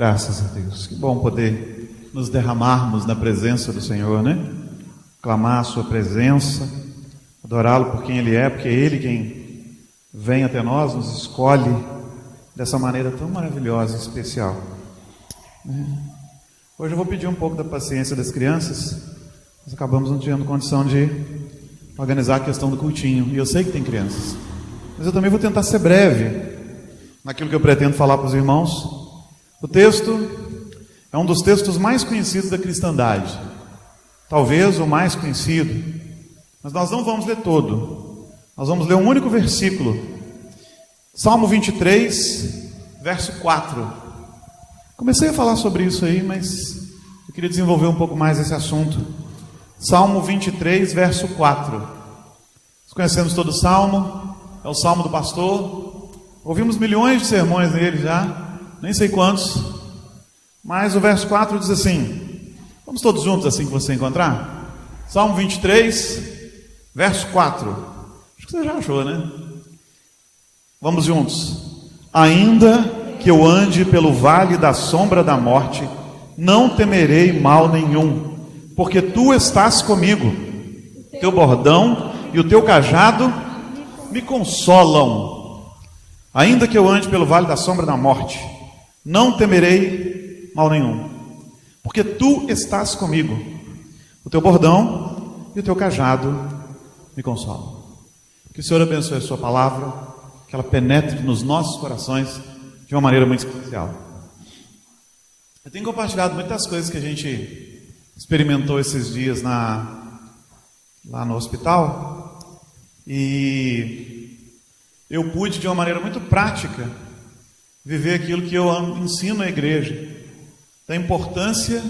Graças a Deus. Que bom poder nos derramarmos na presença do Senhor, né? Clamar a Sua presença, adorá-lo por quem Ele é, porque é Ele quem vem até nós, nos escolhe dessa maneira tão maravilhosa e especial. Né? Hoje eu vou pedir um pouco da paciência das crianças. Nós acabamos não tendo condição de organizar a questão do cultinho. E eu sei que tem crianças. Mas eu também vou tentar ser breve naquilo que eu pretendo falar para os irmãos o texto é um dos textos mais conhecidos da cristandade, talvez o mais conhecido, mas nós não vamos ler todo, nós vamos ler um único versículo, Salmo 23, verso 4. Comecei a falar sobre isso aí, mas eu queria desenvolver um pouco mais esse assunto. Salmo 23, verso 4. Nós conhecemos todo o salmo, é o salmo do pastor, ouvimos milhões de sermões nele já nem sei quantos, mas o verso 4 diz assim: vamos todos juntos assim que você encontrar? Salmo 23, verso 4. Acho que você já achou, né? Vamos juntos. Ainda que eu ande pelo vale da sombra da morte, não temerei mal nenhum, porque tu estás comigo. Teu bordão e o teu cajado me consolam. Ainda que eu ande pelo vale da sombra da morte, não temerei mal nenhum, porque tu estás comigo. O teu bordão e o teu cajado me consolam. Que o Senhor abençoe a sua palavra, que ela penetre nos nossos corações de uma maneira muito especial. Eu tenho compartilhado muitas coisas que a gente experimentou esses dias na, lá no hospital e eu pude de uma maneira muito prática viver aquilo que eu ensino à igreja, da importância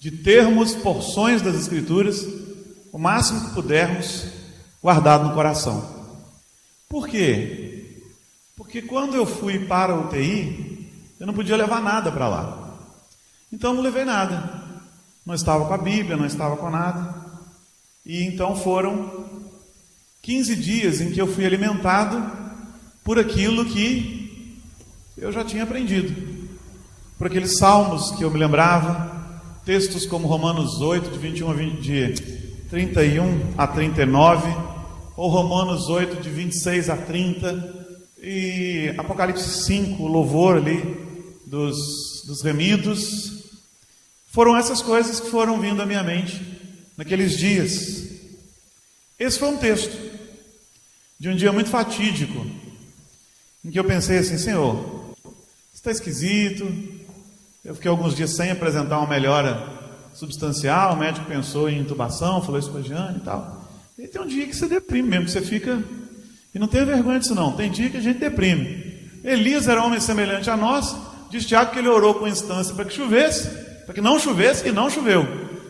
de termos porções das Escrituras, o máximo que pudermos, guardado no coração. Por quê? Porque quando eu fui para a UTI, eu não podia levar nada para lá. Então não levei nada. Não estava com a Bíblia, não estava com nada. E então foram 15 dias em que eu fui alimentado por aquilo que eu já tinha aprendido. Por aqueles salmos que eu me lembrava, textos como Romanos 8, de 21 a 20, de 31 a 39, ou Romanos 8, de 26 a 30, e Apocalipse 5, o louvor ali dos, dos remidos. Foram essas coisas que foram vindo à minha mente naqueles dias. Esse foi um texto de um dia muito fatídico, em que eu pensei assim, Senhor, está esquisito. Eu fiquei alguns dias sem apresentar uma melhora substancial. O médico pensou em intubação, falou isso para a Jane e tal. E tem um dia que você deprime mesmo, que você fica. E não tem vergonha disso, não. Tem dia que a gente deprime. Elias era homem semelhante a nós. Diz Tiago que ele orou com instância para que chovesse, para que não chovesse, e não choveu.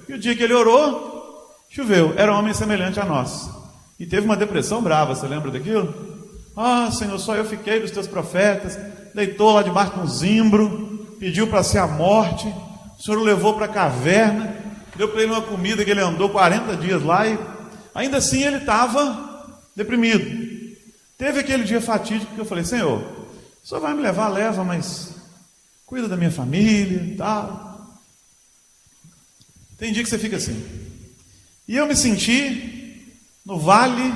E o dia que ele orou, choveu. Era homem semelhante a nós. E teve uma depressão brava, você lembra daquilo? Ah, Senhor, só eu fiquei dos teus profetas deitou lá debaixo de um zimbro, pediu para ser a morte, o Senhor o levou para a caverna, deu para ele uma comida que ele andou 40 dias lá e ainda assim ele estava deprimido. Teve aquele dia fatídico que eu falei, Senhor, o Senhor vai me levar, leva, mas cuida da minha família e tal. Tem dia que você fica assim. E eu me senti no vale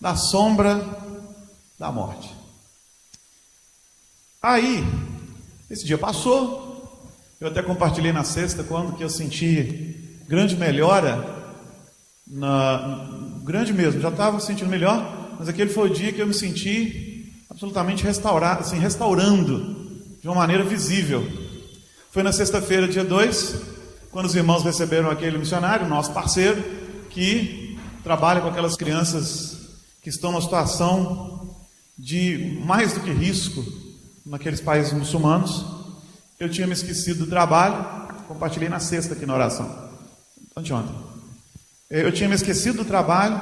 da sombra da morte. Aí, esse dia passou, eu até compartilhei na sexta quando que eu senti grande melhora, na, grande mesmo, já estava sentindo melhor, mas aquele foi o dia que eu me senti absolutamente restaurado, assim, restaurando de uma maneira visível. Foi na sexta-feira, dia 2, quando os irmãos receberam aquele missionário, nosso parceiro, que trabalha com aquelas crianças que estão numa situação de mais do que risco, naqueles países muçulmanos. Eu tinha me esquecido do trabalho, compartilhei na sexta aqui na oração, anteontem. Eu tinha me esquecido do trabalho,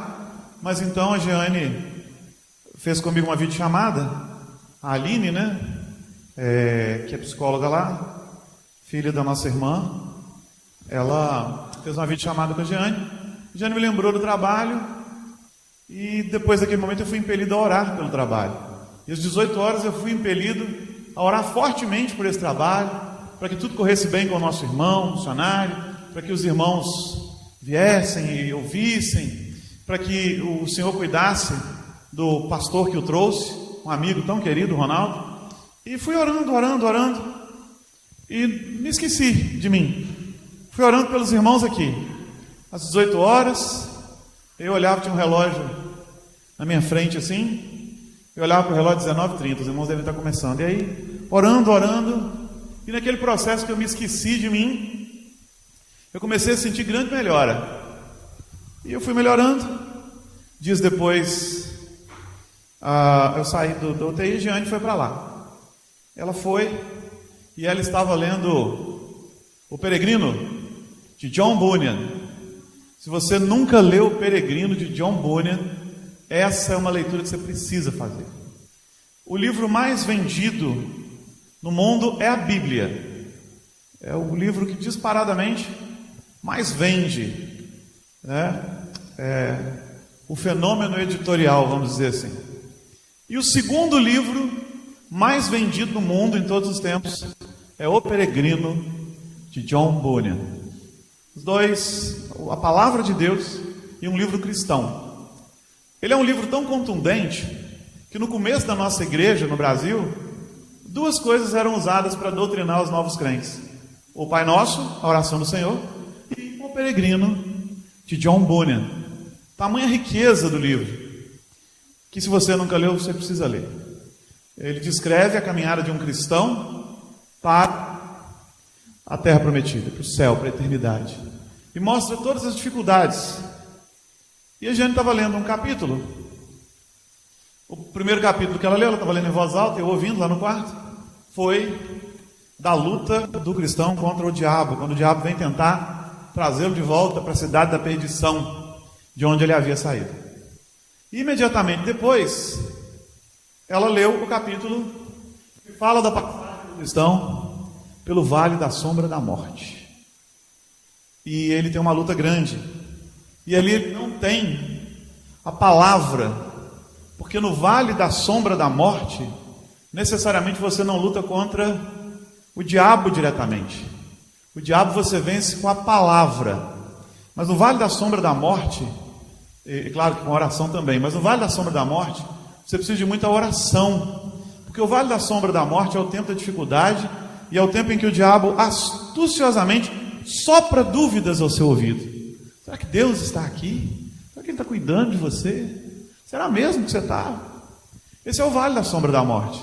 mas então a Jeane fez comigo uma videochamada, a Aline, né, é, que é psicóloga lá, filha da nossa irmã, ela fez uma videochamada com a Jeane, a Jeane me lembrou do trabalho, e depois daquele momento eu fui impelido a orar pelo trabalho. E às 18 horas eu fui impelido a orar fortemente por esse trabalho, para que tudo corresse bem com o nosso irmão, missionário, para que os irmãos viessem e ouvissem, para que o Senhor cuidasse do pastor que o trouxe, um amigo tão querido, Ronaldo. E fui orando, orando, orando, e me esqueci de mim. Fui orando pelos irmãos aqui. Às 18 horas, eu olhava, tinha um relógio na minha frente assim, eu olhava para o relógio 19h30, os irmãos devem estar começando. E aí, orando, orando, e naquele processo que eu me esqueci de mim, eu comecei a sentir grande melhora. E eu fui melhorando. Dias depois, eu saí do, do UTI e Jeane foi para lá. Ela foi e ela estava lendo O Peregrino, de John Bunyan. Se você nunca leu O Peregrino, de John Bunyan, essa é uma leitura que você precisa fazer. O livro mais vendido no mundo é a Bíblia. É o livro que disparadamente mais vende. Né? É, o fenômeno editorial, vamos dizer assim. E o segundo livro mais vendido no mundo em todos os tempos é O Peregrino, de John Bunyan. Dois, a palavra de Deus e um livro cristão. Ele é um livro tão contundente que no começo da nossa igreja no Brasil, duas coisas eram usadas para doutrinar os novos crentes: o Pai Nosso, a oração do Senhor, e O Peregrino, de John Bunyan. Tamanha riqueza do livro, que se você nunca leu, você precisa ler. Ele descreve a caminhada de um cristão para a terra prometida, para o céu, para a eternidade. E mostra todas as dificuldades. E a gente estava lendo um capítulo. O primeiro capítulo que ela leu, ela estava lendo em voz alta, eu ouvindo lá no quarto, foi da luta do cristão contra o diabo, quando o diabo vem tentar trazê-lo de volta para a cidade da perdição, de onde ele havia saído. E imediatamente depois, ela leu o capítulo que fala da passagem do cristão pelo vale da sombra da morte. E ele tem uma luta grande. E ali ele não tem a palavra, porque no vale da sombra da morte, necessariamente você não luta contra o diabo diretamente. O diabo você vence com a palavra. Mas no vale da sombra da morte, e claro que com oração também, mas no vale da sombra da morte, você precisa de muita oração. Porque o vale da sombra da morte é o tempo da dificuldade e é o tempo em que o diabo astuciosamente sopra dúvidas ao seu ouvido. Será que Deus está aqui? Será que Ele está cuidando de você? Será mesmo que você está? Esse é o vale da sombra da morte.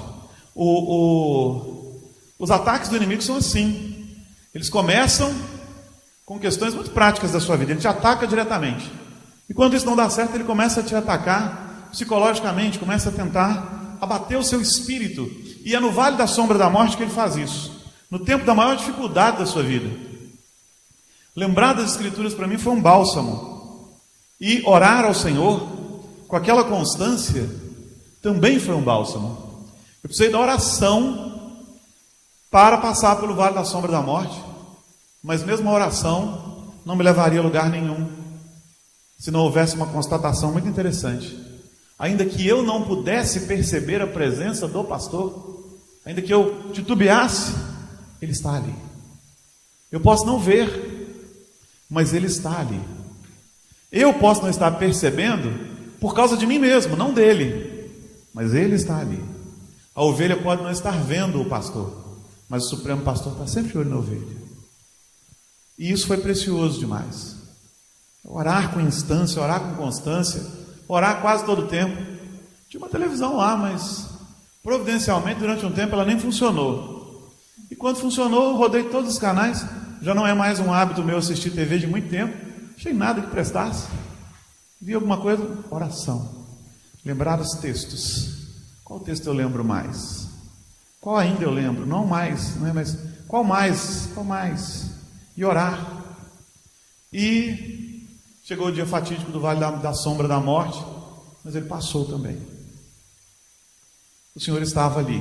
O, o, os ataques do inimigo são assim. Eles começam com questões muito práticas da sua vida. Ele te ataca diretamente. E quando isso não dá certo, ele começa a te atacar psicologicamente, começa a tentar abater o seu espírito. E é no vale da sombra da morte que ele faz isso. No tempo da maior dificuldade da sua vida. Lembrar das Escrituras para mim foi um bálsamo. E orar ao Senhor com aquela constância também foi um bálsamo. Eu precisei da oração para passar pelo vale da sombra da morte. Mas mesmo a oração não me levaria a lugar nenhum se não houvesse uma constatação muito interessante ainda que eu não pudesse perceber a presença do pastor, ainda que eu titubeasse, ele está ali. Eu posso não ver, mas ele está ali. Eu posso não estar percebendo por causa de mim mesmo, não dele, mas ele está ali. A ovelha pode não estar vendo o pastor, mas o Supremo Pastor está sempre olhando na ovelha. E isso foi precioso demais. Orar com instância, orar com constância orar quase todo o tempo. Tinha uma televisão lá, mas providencialmente durante um tempo ela nem funcionou. E quando funcionou, rodei todos os canais. Já não é mais um hábito meu assistir TV de muito tempo. Achei nada que prestasse. Vi alguma coisa? Oração. Lembrar os textos. Qual texto eu lembro mais? Qual ainda eu lembro? Não mais, não é mais. Qual mais? Qual mais? E orar. E Chegou o dia fatídico do vale da, da sombra da morte, mas ele passou também. O Senhor estava ali.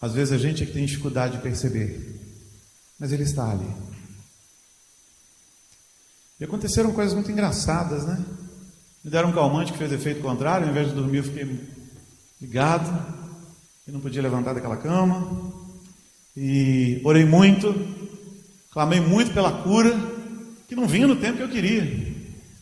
Às vezes a gente é que tem dificuldade de perceber, mas Ele está ali. E aconteceram coisas muito engraçadas, né? Me deram um calmante que fez efeito contrário, ao invés de dormir, eu fiquei ligado e não podia levantar daquela cama. E orei muito, clamei muito pela cura, que não vinha no tempo que eu queria.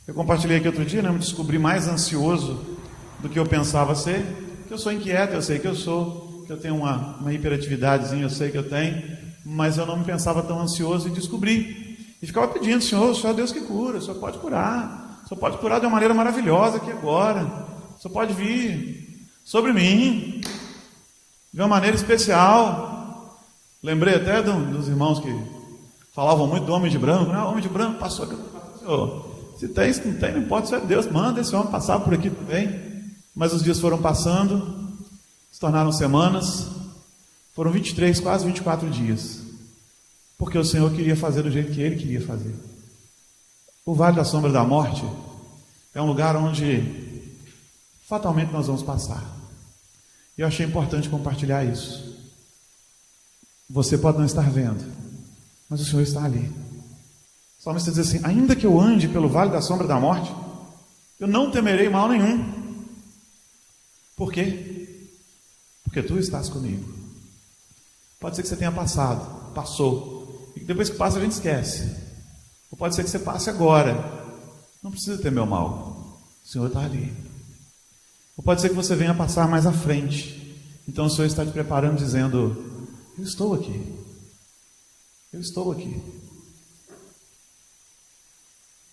Eu compartilhei aqui outro dia, né? Me descobri mais ansioso do que eu pensava ser, que eu sou inquieto, eu sei que eu sou, que eu tenho uma, uma hiperatividadezinha, eu sei que eu tenho, mas eu não me pensava tão ansioso e descobri. E ficava pedindo, Senhor, só Deus que cura, o Senhor pode curar, o Senhor pode curar de uma maneira maravilhosa aqui agora, o Senhor pode vir sobre mim, de uma maneira especial. Lembrei até dos irmãos que falavam muito do homem de branco, né? O homem de branco passou aqui, Senhor, se tem, se não tem, não importa, se é Deus, manda esse homem passar por aqui também. Mas os dias foram passando, se tornaram semanas, foram 23, quase 24 dias. Porque o Senhor queria fazer do jeito que Ele queria fazer. O Vale da Sombra da Morte é um lugar onde fatalmente nós vamos passar. E eu achei importante compartilhar isso. Você pode não estar vendo, mas o Senhor está ali. O salmista diz assim: Ainda que eu ande pelo vale da sombra da morte, eu não temerei mal nenhum. Por quê? Porque tu estás comigo. Pode ser que você tenha passado, passou, e depois que passa a gente esquece. Ou pode ser que você passe agora. Não precisa ter meu mal. O Senhor está ali. Ou pode ser que você venha passar mais à frente. Então o Senhor está te preparando, dizendo: Eu estou aqui. Eu estou aqui.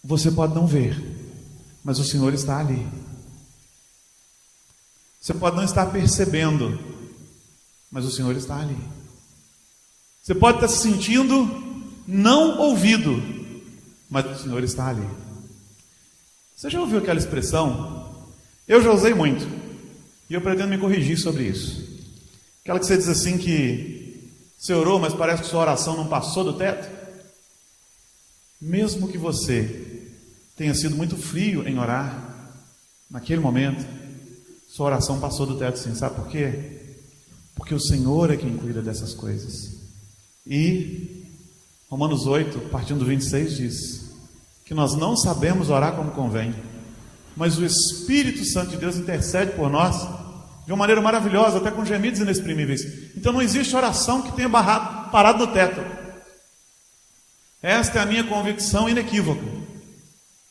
Você pode não ver, mas o Senhor está ali. Você pode não estar percebendo, mas o Senhor está ali. Você pode estar se sentindo não ouvido, mas o Senhor está ali. Você já ouviu aquela expressão? Eu já usei muito. E eu pretendo me corrigir sobre isso. Aquela que você diz assim que você orou, mas parece que sua oração não passou do teto. Mesmo que você tenha sido muito frio em orar, naquele momento, sua oração passou do teto sim. Sabe por quê? Porque o Senhor é quem cuida dessas coisas. E Romanos 8, partindo do 26, diz que nós não sabemos orar como convém, mas o Espírito Santo de Deus intercede por nós de uma maneira maravilhosa, até com gemidos inexprimíveis. Então não existe oração que tenha barrado, parado no teto. Esta é a minha convicção inequívoca.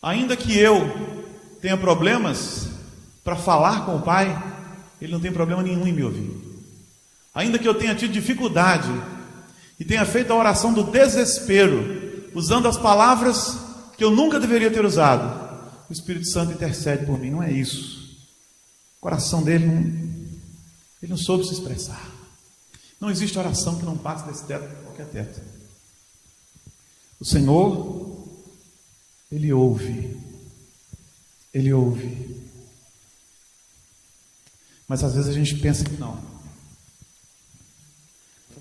Ainda que eu tenha problemas para falar com o Pai, Ele não tem problema nenhum em me ouvir. Ainda que eu tenha tido dificuldade e tenha feito a oração do desespero, usando as palavras que eu nunca deveria ter usado, o Espírito Santo intercede por mim. Não é isso. O coração dele não, ele não soube se expressar. Não existe oração que não passe desse teto, qualquer teto. O Senhor, Ele ouve. Ele ouve. Mas às vezes a gente pensa que não.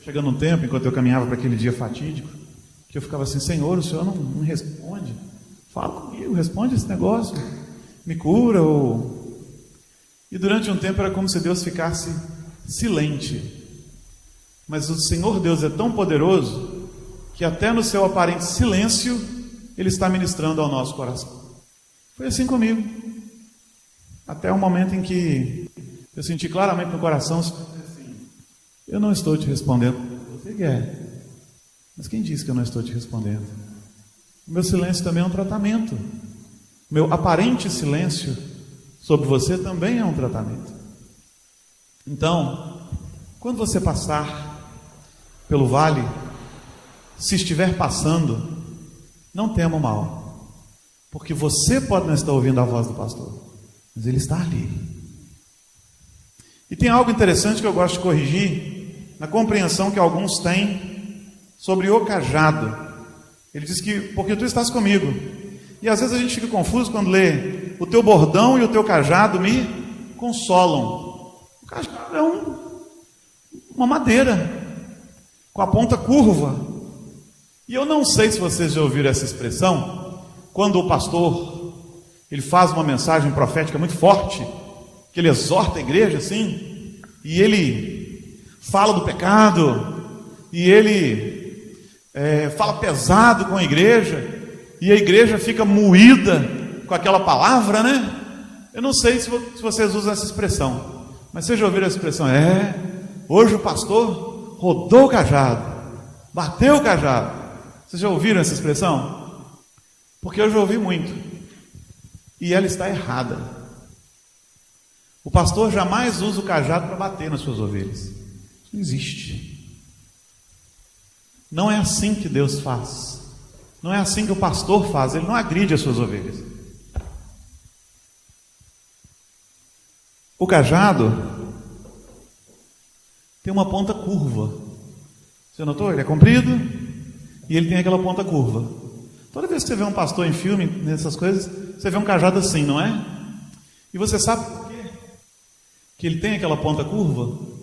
Chegando um tempo, enquanto eu caminhava para aquele dia fatídico, que eu ficava assim: Senhor, o Senhor não, responde. Fala comigo, responde esse negócio. Me cura. Ou... E durante um tempo era como se Deus ficasse silente. Mas o Senhor Deus é tão poderoso que até no seu aparente silêncio, Ele está ministrando ao nosso coração. Foi assim comigo. Até o momento em que eu senti claramente no coração eu não estou te respondendo. Você quer. Mas quem disse que eu não estou te respondendo? O meu silêncio também é um tratamento. O meu aparente silêncio sobre você também é um tratamento. Então, quando você passar pelo vale se estiver passando, não tema mal, porque você pode não estar ouvindo a voz do pastor, mas ele está ali. E tem algo interessante que eu gosto de corrigir na compreensão que alguns têm sobre o cajado. Ele diz que, porque tu estás comigo. E às vezes a gente fica confuso quando lê: o teu bordão e o teu cajado me consolam. O cajado é um, uma madeira com a ponta curva, e eu não sei se vocês já ouviram essa expressão, quando o pastor ele faz uma mensagem profética muito forte, que ele exorta a igreja assim, e ele fala do pecado, e ele é, fala pesado com a igreja, e a igreja fica moída com aquela palavra, né? Eu não sei se, se vocês usam essa expressão, mas vocês já ouviram essa expressão? É, hoje o pastor rodou o cajado, bateu o cajado. Vocês já ouviram essa expressão? Porque eu já ouvi muito. E ela está errada. O pastor jamais usa o cajado para bater nas suas ovelhas. Não existe. Não é assim que Deus faz. Não é assim que o pastor faz. Ele não agride as suas ovelhas. O cajado tem uma ponta curva. Você notou? Ele é comprido e ele tem aquela ponta curva. Toda vez que você vê um pastor em filme, nessas coisas, você vê um cajado assim, não é? E você sabe por quê? Que ele tem aquela ponta curva?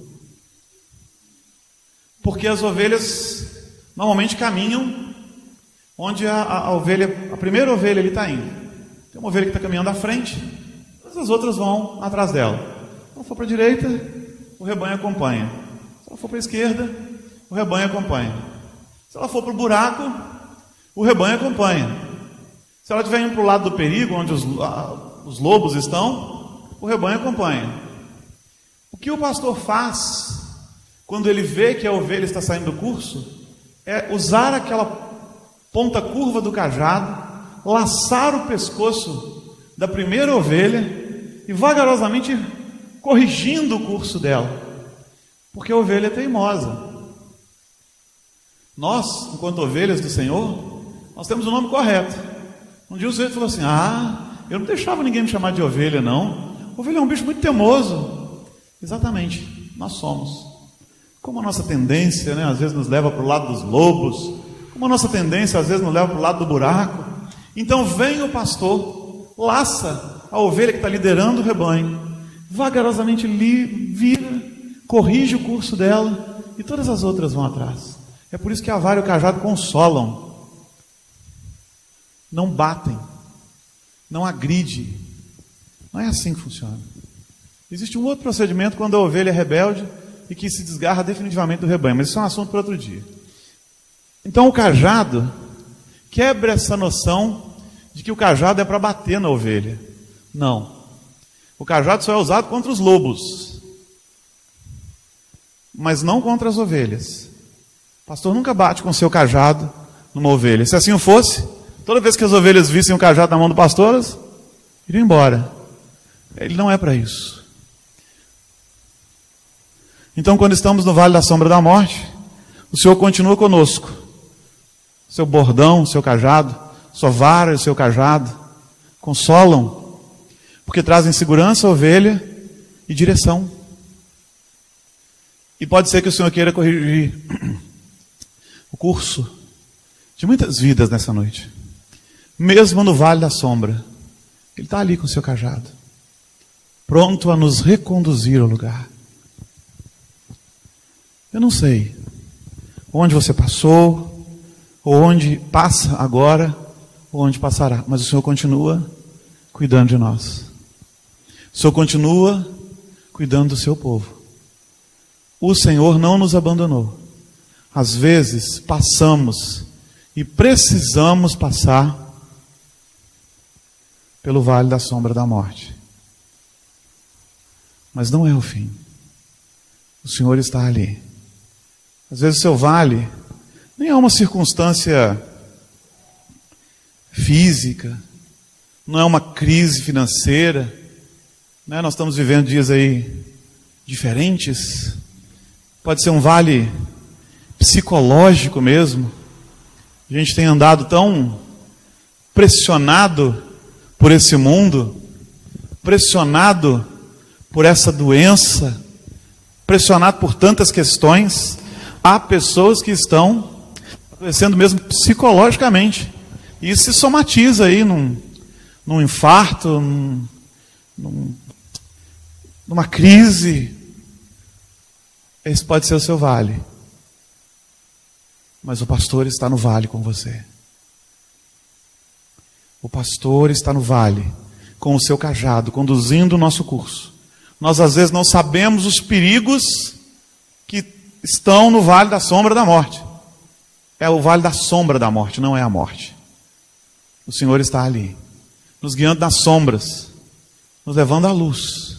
Porque as ovelhas normalmente caminham onde a, a, a ovelha, a primeira ovelha ele está indo. Tem uma ovelha que está caminhando à frente, as outras vão atrás dela. Se ela for para a direita, o rebanho acompanha. Se ela for para a esquerda, o rebanho acompanha. Se ela for para o buraco, o rebanho acompanha. Se ela estiver indo para o lado do perigo, onde os, os lobos estão, o rebanho acompanha. O que o pastor faz quando ele vê que a ovelha está saindo do curso é usar aquela ponta curva do cajado, laçar o pescoço da primeira ovelha e vagarosamente corrigindo o curso dela, porque a ovelha é teimosa. Nós, enquanto ovelhas do Senhor, nós temos o nome correto. Um dia o Senhor falou assim: Ah, eu não deixava ninguém me chamar de ovelha, não. Ovelha é um bicho muito teimoso. Exatamente, nós somos. Como a nossa tendência, né, às vezes nos leva para o lado dos lobos, como a nossa tendência às vezes nos leva para o lado do buraco. Então vem o pastor, laça a ovelha que está liderando o rebanho, vagarosamente li, vira, corrige o curso dela e todas as outras vão atrás. É por isso que a vara e o cajado consolam, não batem, não agride. Não é assim que funciona. Existe um outro procedimento quando a ovelha é rebelde e que se desgarra definitivamente do rebanho, mas isso é um assunto para outro dia. Então o cajado quebra essa noção de que o cajado é para bater na ovelha. Não. O cajado só é usado contra os lobos, mas não contra as ovelhas. O pastor nunca bate com seu cajado numa ovelha. Se assim fosse, toda vez que as ovelhas vissem o cajado na mão do pastor, iriam embora. Ele não é para isso. Então, quando estamos no vale da sombra da morte, o Senhor continua conosco. Seu bordão, seu cajado, sua vara e seu cajado consolam porque trazem segurança, ovelha e direção. E pode ser que o Senhor queira corrigir o curso de muitas vidas nessa noite. Mesmo no vale da sombra, Ele está ali com o seu cajado, pronto a nos reconduzir ao lugar. Eu não sei onde você passou, ou onde passa agora, ou onde passará, mas o Senhor continua cuidando de nós. O Senhor continua cuidando do seu povo. O Senhor não nos abandonou. Às vezes passamos e precisamos passar pelo vale da sombra da morte. Mas não é o fim. O Senhor está ali. Às vezes o seu vale nem é uma circunstância física, não é uma crise financeira né? Nós estamos vivendo dias aí diferentes. Pode ser um vale psicológico mesmo. A gente tem andado tão pressionado por esse mundo, pressionado por essa doença, pressionado por tantas questões. Há pessoas que estão adoecendo mesmo psicologicamente. E isso se somatiza aí num, num infarto, num, num numa crise, esse pode ser o seu vale. Mas o pastor está no vale com você. O pastor está no vale com o seu cajado, conduzindo o nosso curso. Nós às vezes não sabemos os perigos que estão no vale da sombra da morte. É o vale da sombra da morte, não é a morte. O Senhor está ali, nos guiando nas sombras, nos levando à luz.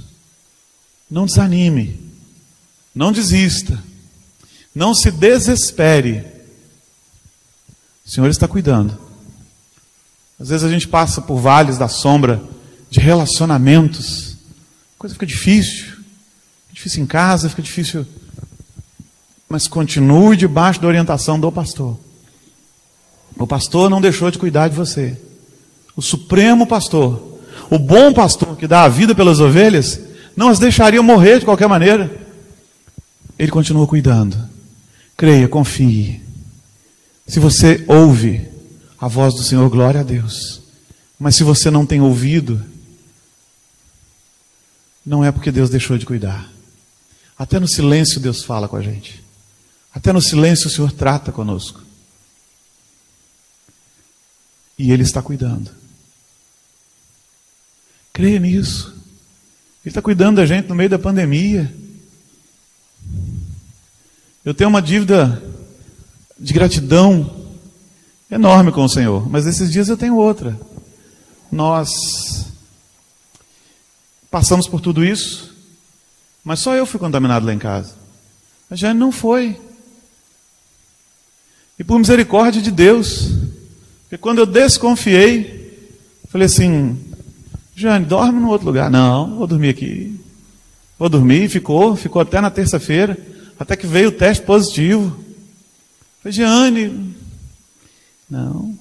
Não desanime. Não desista. Não se desespere. O Senhor está cuidando. Às vezes a gente passa por vales da sombra de relacionamentos. A coisa fica difícil. Fica difícil em casa, fica difícil. Mas continue debaixo da orientação do pastor. O pastor não deixou de cuidar de você. O supremo pastor, o bom pastor que dá a vida pelas ovelhas, não as deixaria morrer de qualquer maneira. Ele continua cuidando. Creia, confie. Se você ouve a voz do Senhor, glória a Deus. Mas se você não tem ouvido, não é porque Deus deixou de cuidar. Até no silêncio Deus fala com a gente. Até no silêncio o Senhor trata conosco. E Ele está cuidando. Creia nisso. Ele está cuidando da gente no meio da pandemia. Eu tenho uma dívida de gratidão enorme com o Senhor, mas esses dias eu tenho outra. Nós passamos por tudo isso, mas só eu fui contaminado lá em casa. A Jane não foi. E por misericórdia de Deus, porque quando eu desconfiei, falei assim: Jane, dorme no outro lugar. Não, vou dormir aqui. Vou dormir, ficou, ficou até na terça-feira, até que veio o teste positivo. Falei, Jane, não.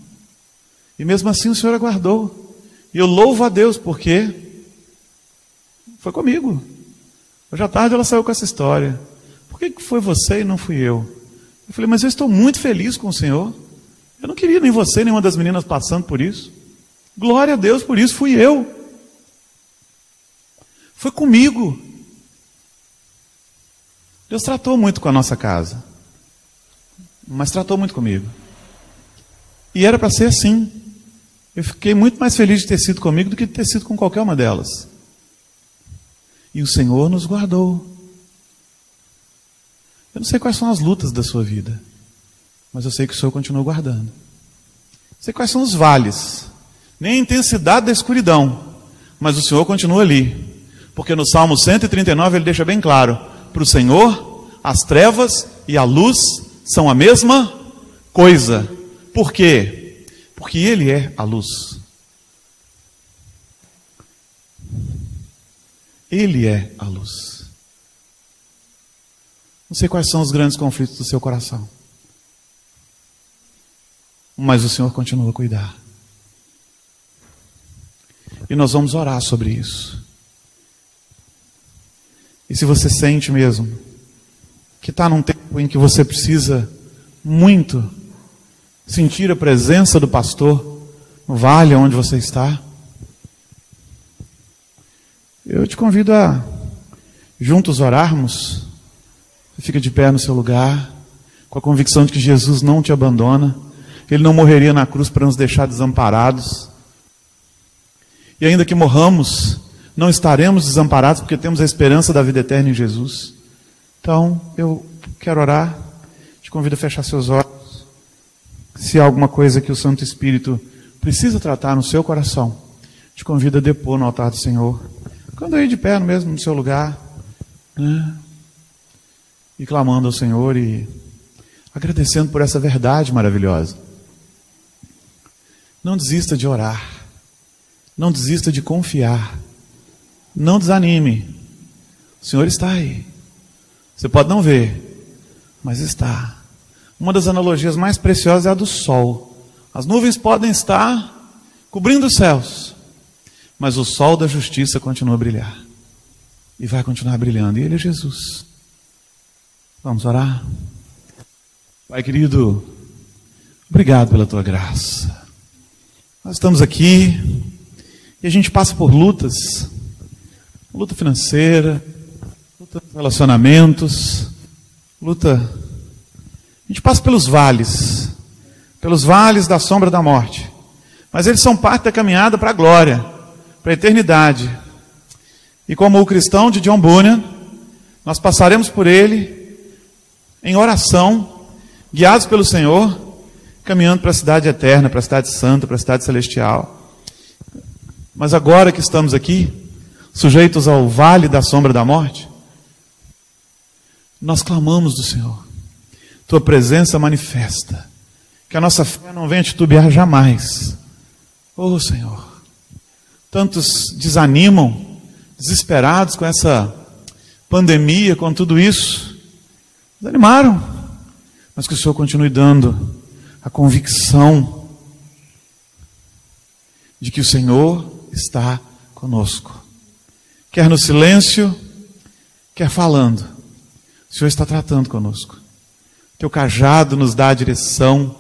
E mesmo assim o Senhor aguardou. E eu louvo a Deus porque foi comigo. Hoje à tarde ela saiu com essa história. Por que foi você e não fui eu? Eu falei, mas eu estou muito feliz com o Senhor. Eu não queria nem você, nem uma das meninas passando por isso. Glória a Deus por isso, fui eu. Foi comigo. Deus tratou muito com a nossa casa, mas tratou muito comigo. E era para ser assim. Eu fiquei muito mais feliz de ter sido comigo do que de ter sido com qualquer uma delas. E o Senhor nos guardou. Eu não sei quais são as lutas da sua vida, mas eu sei que o Senhor continua guardando. Eu sei quais são os vales, nem a intensidade da escuridão, mas o Senhor continua ali, porque no Salmo 139 ele deixa bem claro: para o Senhor, as trevas e a luz são a mesma coisa. Por quê? Porque Ele é a luz. Ele é a luz. Não sei quais são os grandes conflitos do seu coração. Mas o Senhor continua a cuidar. E nós vamos orar sobre isso. E se você sente mesmo que está num tempo em que você precisa muito sentir a presença do pastor no vale onde você está, eu te convido a juntos orarmos. Fica de pé no seu lugar, com a convicção de que Jesus não te abandona, Ele não morreria na cruz para nos deixar desamparados. E ainda que morramos, não estaremos desamparados porque temos a esperança da vida eterna em Jesus. Então, eu quero orar, te convido a fechar seus olhos. Se há alguma coisa que o Santo Espírito precisa tratar no seu coração, te convido a depor no altar do Senhor. Quando aí de pé mesmo no seu lugar, né? E clamando ao Senhor e agradecendo por essa verdade maravilhosa. Não desista de orar. Não desista de confiar. Não desanime. O Senhor está aí. Você pode não ver, mas está. Uma das analogias mais preciosas é a do sol. As nuvens podem estar cobrindo os céus, mas o sol da justiça continua a brilhar. E vai continuar brilhando. E Ele é Jesus. Vamos orar? Pai querido, obrigado pela tua graça. Nós estamos aqui e a gente passa por lutas luta financeira, luta de relacionamentos, luta. A gente passa pelos vales, pelos vales da sombra da morte, mas eles são parte da caminhada para a glória, para a eternidade. E como o cristão de John Bunyan, nós passaremos por ele em oração, guiados pelo Senhor, caminhando para a cidade eterna, para a cidade santa, para a cidade celestial. Mas agora que estamos aqui, sujeitos ao vale da sombra da morte, nós clamamos do Senhor. tua presença manifesta. Que a nossa fé não venha titubear jamais. Oh Senhor, tantos desanimam, desesperados com essa pandemia, com tudo isso, desanimaram, mas que o Senhor continue dando a convicção de que o Senhor está conosco, quer no silêncio, quer falando, o Senhor está tratando conosco. Teu cajado nos dá a direção,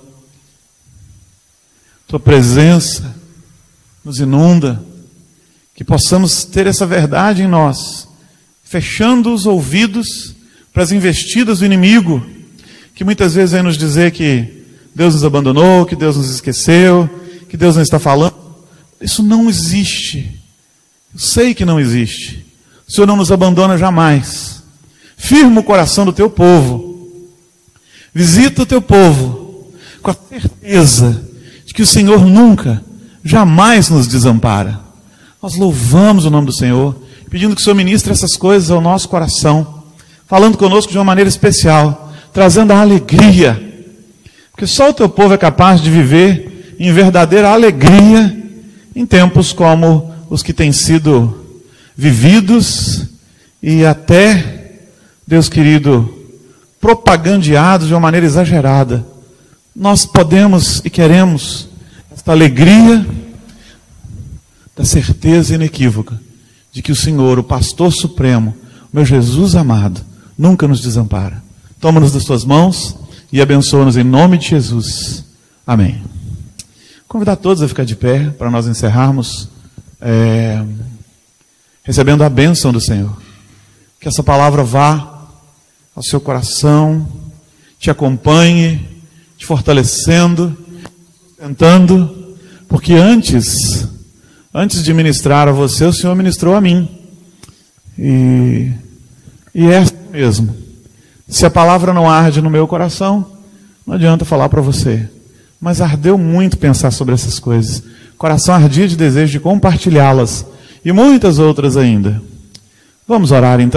tua presença nos inunda, que possamos ter essa verdade em nós, fechando os ouvidos para as investidas do inimigo, que muitas vezes vem nos dizer que Deus nos abandonou, que Deus nos esqueceu, que Deus não está falando. Isso não existe. Eu sei que não existe. O Senhor não nos abandona jamais. Firma o coração do teu povo. Visita o teu povo com a certeza de que o Senhor nunca, jamais nos desampara. Nós louvamos o nome do Senhor, pedindo que o Senhor ministre essas coisas ao nosso coração, falando conosco de uma maneira especial, trazendo a alegria. Porque só o teu povo é capaz de viver em verdadeira alegria em tempos como os que têm sido vividos e até, Deus querido, propagandeados de uma maneira exagerada. Nós podemos e queremos esta alegria da certeza inequívoca de que o Senhor, o pastor supremo, meu Jesus amado, nunca nos desampara. Toma-nos das tuas mãos e abençoa-nos em nome de Jesus. Amém. Convidar todos a ficar de pé para nós encerrarmos é, recebendo a bênção do Senhor. Que essa palavra vá ao seu coração, te acompanhe, te fortalecendo, sustentando, porque antes, antes de ministrar a você, o Senhor ministrou a mim. E, e é assim mesmo. Se a palavra não arde no meu coração, não adianta falar para você mas ardeu muito pensar sobre essas coisas. Coração ardia de desejo de compartilhá-las e muitas outras ainda. Vamos orar então?